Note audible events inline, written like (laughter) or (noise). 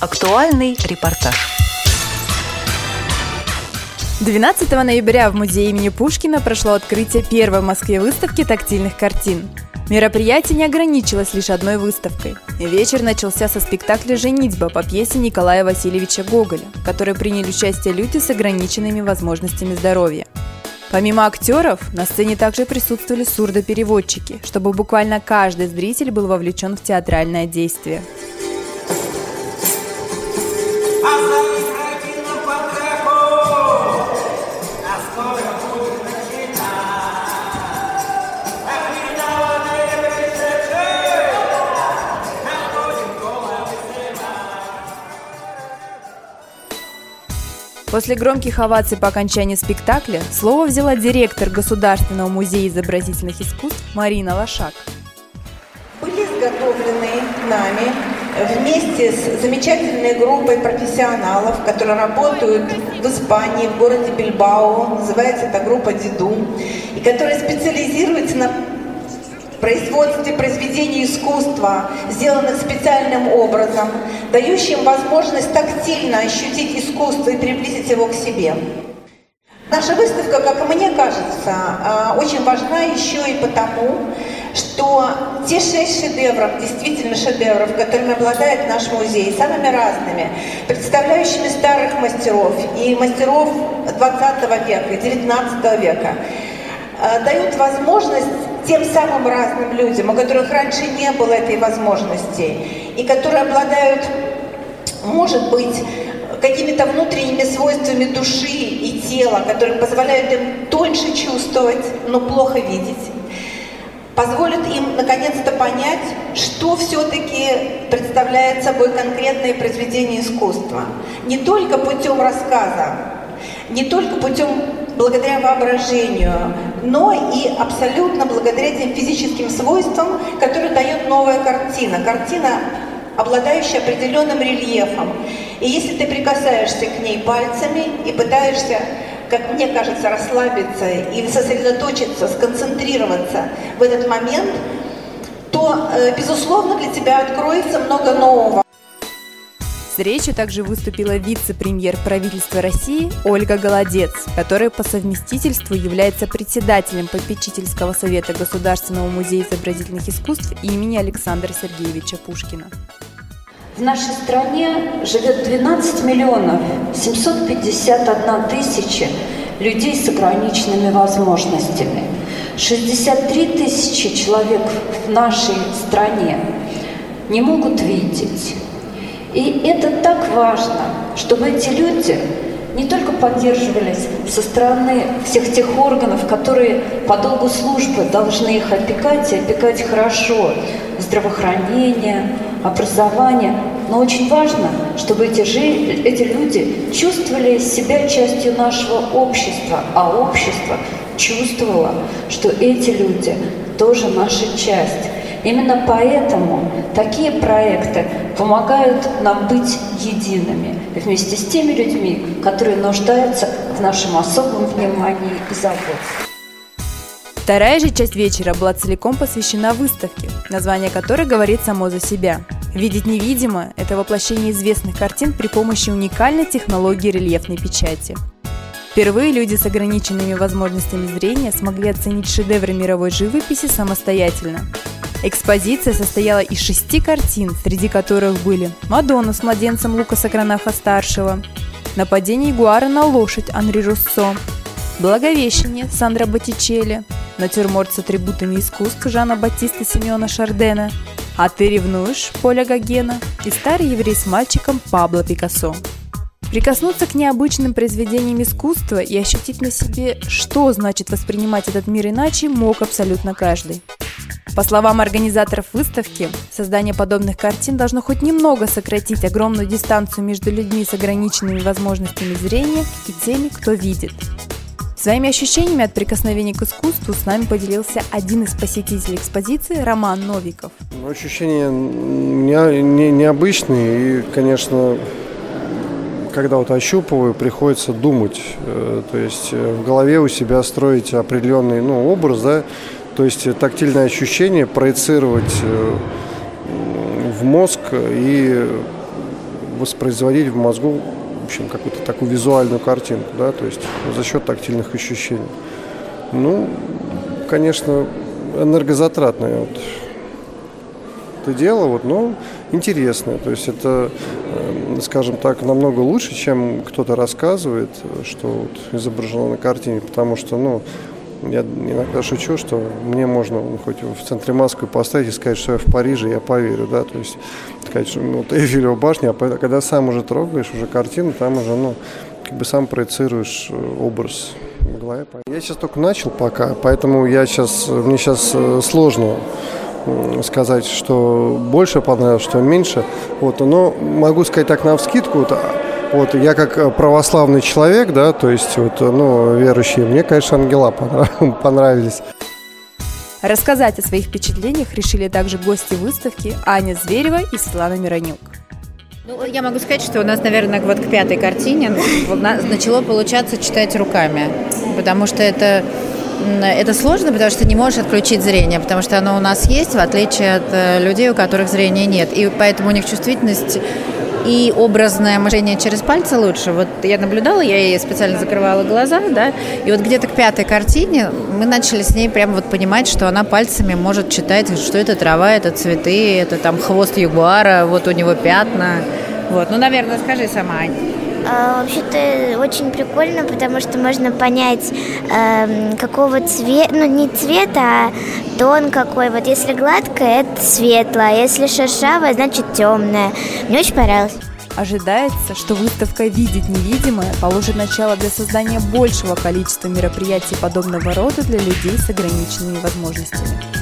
Актуальный репортаж. 12 ноября в музее имени Пушкина прошло открытие первой в Москве выставки тактильных картин. Мероприятие не ограничилось лишь одной выставкой. Вечер начался со спектакля «Женитьба» по пьесе Николая Васильевича Гоголя, в которой приняли участие люди с ограниченными возможностями здоровья. Помимо актеров, на сцене также присутствовали сурдопереводчики, чтобы буквально каждый зритель был вовлечен в театральное действие. После громких оваций по окончании спектакля слово взяла директор Государственного музея изобразительных искусств Марина Лошак. Были изготовлены нами вместе с замечательной группой профессионалов, которые работают в Испании, в городе Бильбао, называется эта группа «Диду», и которая специализируется на производстве произведений искусства, сделанных специальным образом, дающим возможность тактильно ощутить искусство и приблизить его к себе. Наша выставка, как мне кажется, а, очень важна еще и потому, что те шесть шедевров, действительно шедевров, которыми обладает наш музей, самыми разными, представляющими старых мастеров и мастеров 20 века, 19 века, а, дают возможность тем самым разным людям, у которых раньше не было этой возможности, и которые обладают, может быть, какими-то внутренними свойствами души и тела, которые позволяют им тоньше чувствовать, но плохо видеть, позволят им наконец-то понять, что все-таки представляет собой конкретное произведение искусства. Не только путем рассказа, не только путем благодаря воображению, но и абсолютно благодаря тем физическим свойствам, которые дает новая картина. Картина, обладающая определенным рельефом. И если ты прикасаешься к ней пальцами и пытаешься как мне кажется, расслабиться и сосредоточиться, сконцентрироваться в этот момент, то, э, безусловно, для тебя откроется много нового. С речью также выступила вице-премьер правительства России Ольга Голодец, которая по совместительству является председателем попечительского совета Государственного музея изобразительных искусств имени Александра Сергеевича Пушкина. В нашей стране живет 12 миллионов 751 тысяча людей с ограниченными возможностями. 63 тысячи человек в нашей стране не могут видеть. И это так важно, чтобы эти люди не только поддерживались со стороны всех тех органов, которые по долгу службы должны их опекать и опекать хорошо, здравоохранение, образование, но очень важно, чтобы эти, жи, эти люди чувствовали себя частью нашего общества, а общество чувствовало, что эти люди тоже наша часть. Именно поэтому такие проекты помогают нам быть едиными вместе с теми людьми, которые нуждаются в нашем особом внимании и заботе. Вторая же часть вечера была целиком посвящена выставке, название которой говорит само за себя. «Видеть невидимо» – это воплощение известных картин при помощи уникальной технологии рельефной печати. Впервые люди с ограниченными возможностями зрения смогли оценить шедевры мировой живописи самостоятельно. Экспозиция состояла из шести картин, среди которых были «Мадонна с младенцем Лукаса Гранаха-старшего», «Нападение ягуара на лошадь» Анри Руссо, «Благовещение» Сандра Боттичелли, «Натюрморт с атрибутами искусств» Жана Батиста Симеона Шардена, «А ты ревнуешь» Поля Гогена и «Старый еврей с мальчиком» Пабло Пикассо. Прикоснуться к необычным произведениям искусства и ощутить на себе, что значит воспринимать этот мир иначе, мог абсолютно каждый. По словам организаторов выставки, создание подобных картин должно хоть немного сократить огромную дистанцию между людьми с ограниченными возможностями зрения и теми, кто видит. Своими ощущениями от прикосновения к искусству с нами поделился один из посетителей экспозиции Роман Новиков. Ну, ощущения не, не, необычные. И, конечно, когда вот ощупываю, приходится думать, э, то есть э, в голове у себя строить определенный ну, образ, да, то есть тактильное ощущение проецировать э, в мозг и воспроизводить в мозгу общем, какую-то такую визуальную картинку, да, то есть за счет тактильных ощущений. Ну, конечно, энергозатратное вот это дело, вот, но интересное. То есть это, эм, скажем так, намного лучше, чем кто-то рассказывает, что вот изображено на картине, потому что, ну, я иногда шучу, что мне можно хоть в центре Москвы поставить и сказать, что я в Париже, я поверю, да, то есть сказать, что ну, Эйфелева (laughs) башня, а когда сам уже трогаешь уже картину, там уже, ну, как бы сам проецируешь э, образ в голове. Я сейчас только начал пока, поэтому я сейчас, мне сейчас э, сложно сказать, что больше понравилось, что меньше. Вот, но могу сказать так на вскидку, вот, вот я как э, православный человек, да, то есть вот, ну, верующий, мне, конечно, ангела (laughs) понравились. Рассказать о своих впечатлениях решили также гости выставки Аня Зверева и Светлана Миронюк. Ну, я могу сказать, что у нас, наверное, вот к пятой картине начало получаться читать руками, потому что это это сложно, потому что не можешь отключить зрение, потому что оно у нас есть, в отличие от э, людей, у которых зрения нет. И поэтому у них чувствительность и образное мышление через пальцы лучше. Вот я наблюдала, я ей специально закрывала глаза, да, и вот где-то к пятой картине мы начали с ней прямо вот понимать, что она пальцами может читать, что это трава, это цветы, это там хвост ягуара, вот у него пятна. Вот, ну, наверное, скажи сама, Ань. А, вообще-то очень прикольно, потому что можно понять, э, какого цвета, ну не цвета, а тон какой. Вот если гладкое, это светлое, а если шершавое, значит темное. Мне очень понравилось. Ожидается, что выставка «Видеть невидимое» положит начало для создания большего количества мероприятий подобного рода для людей с ограниченными возможностями.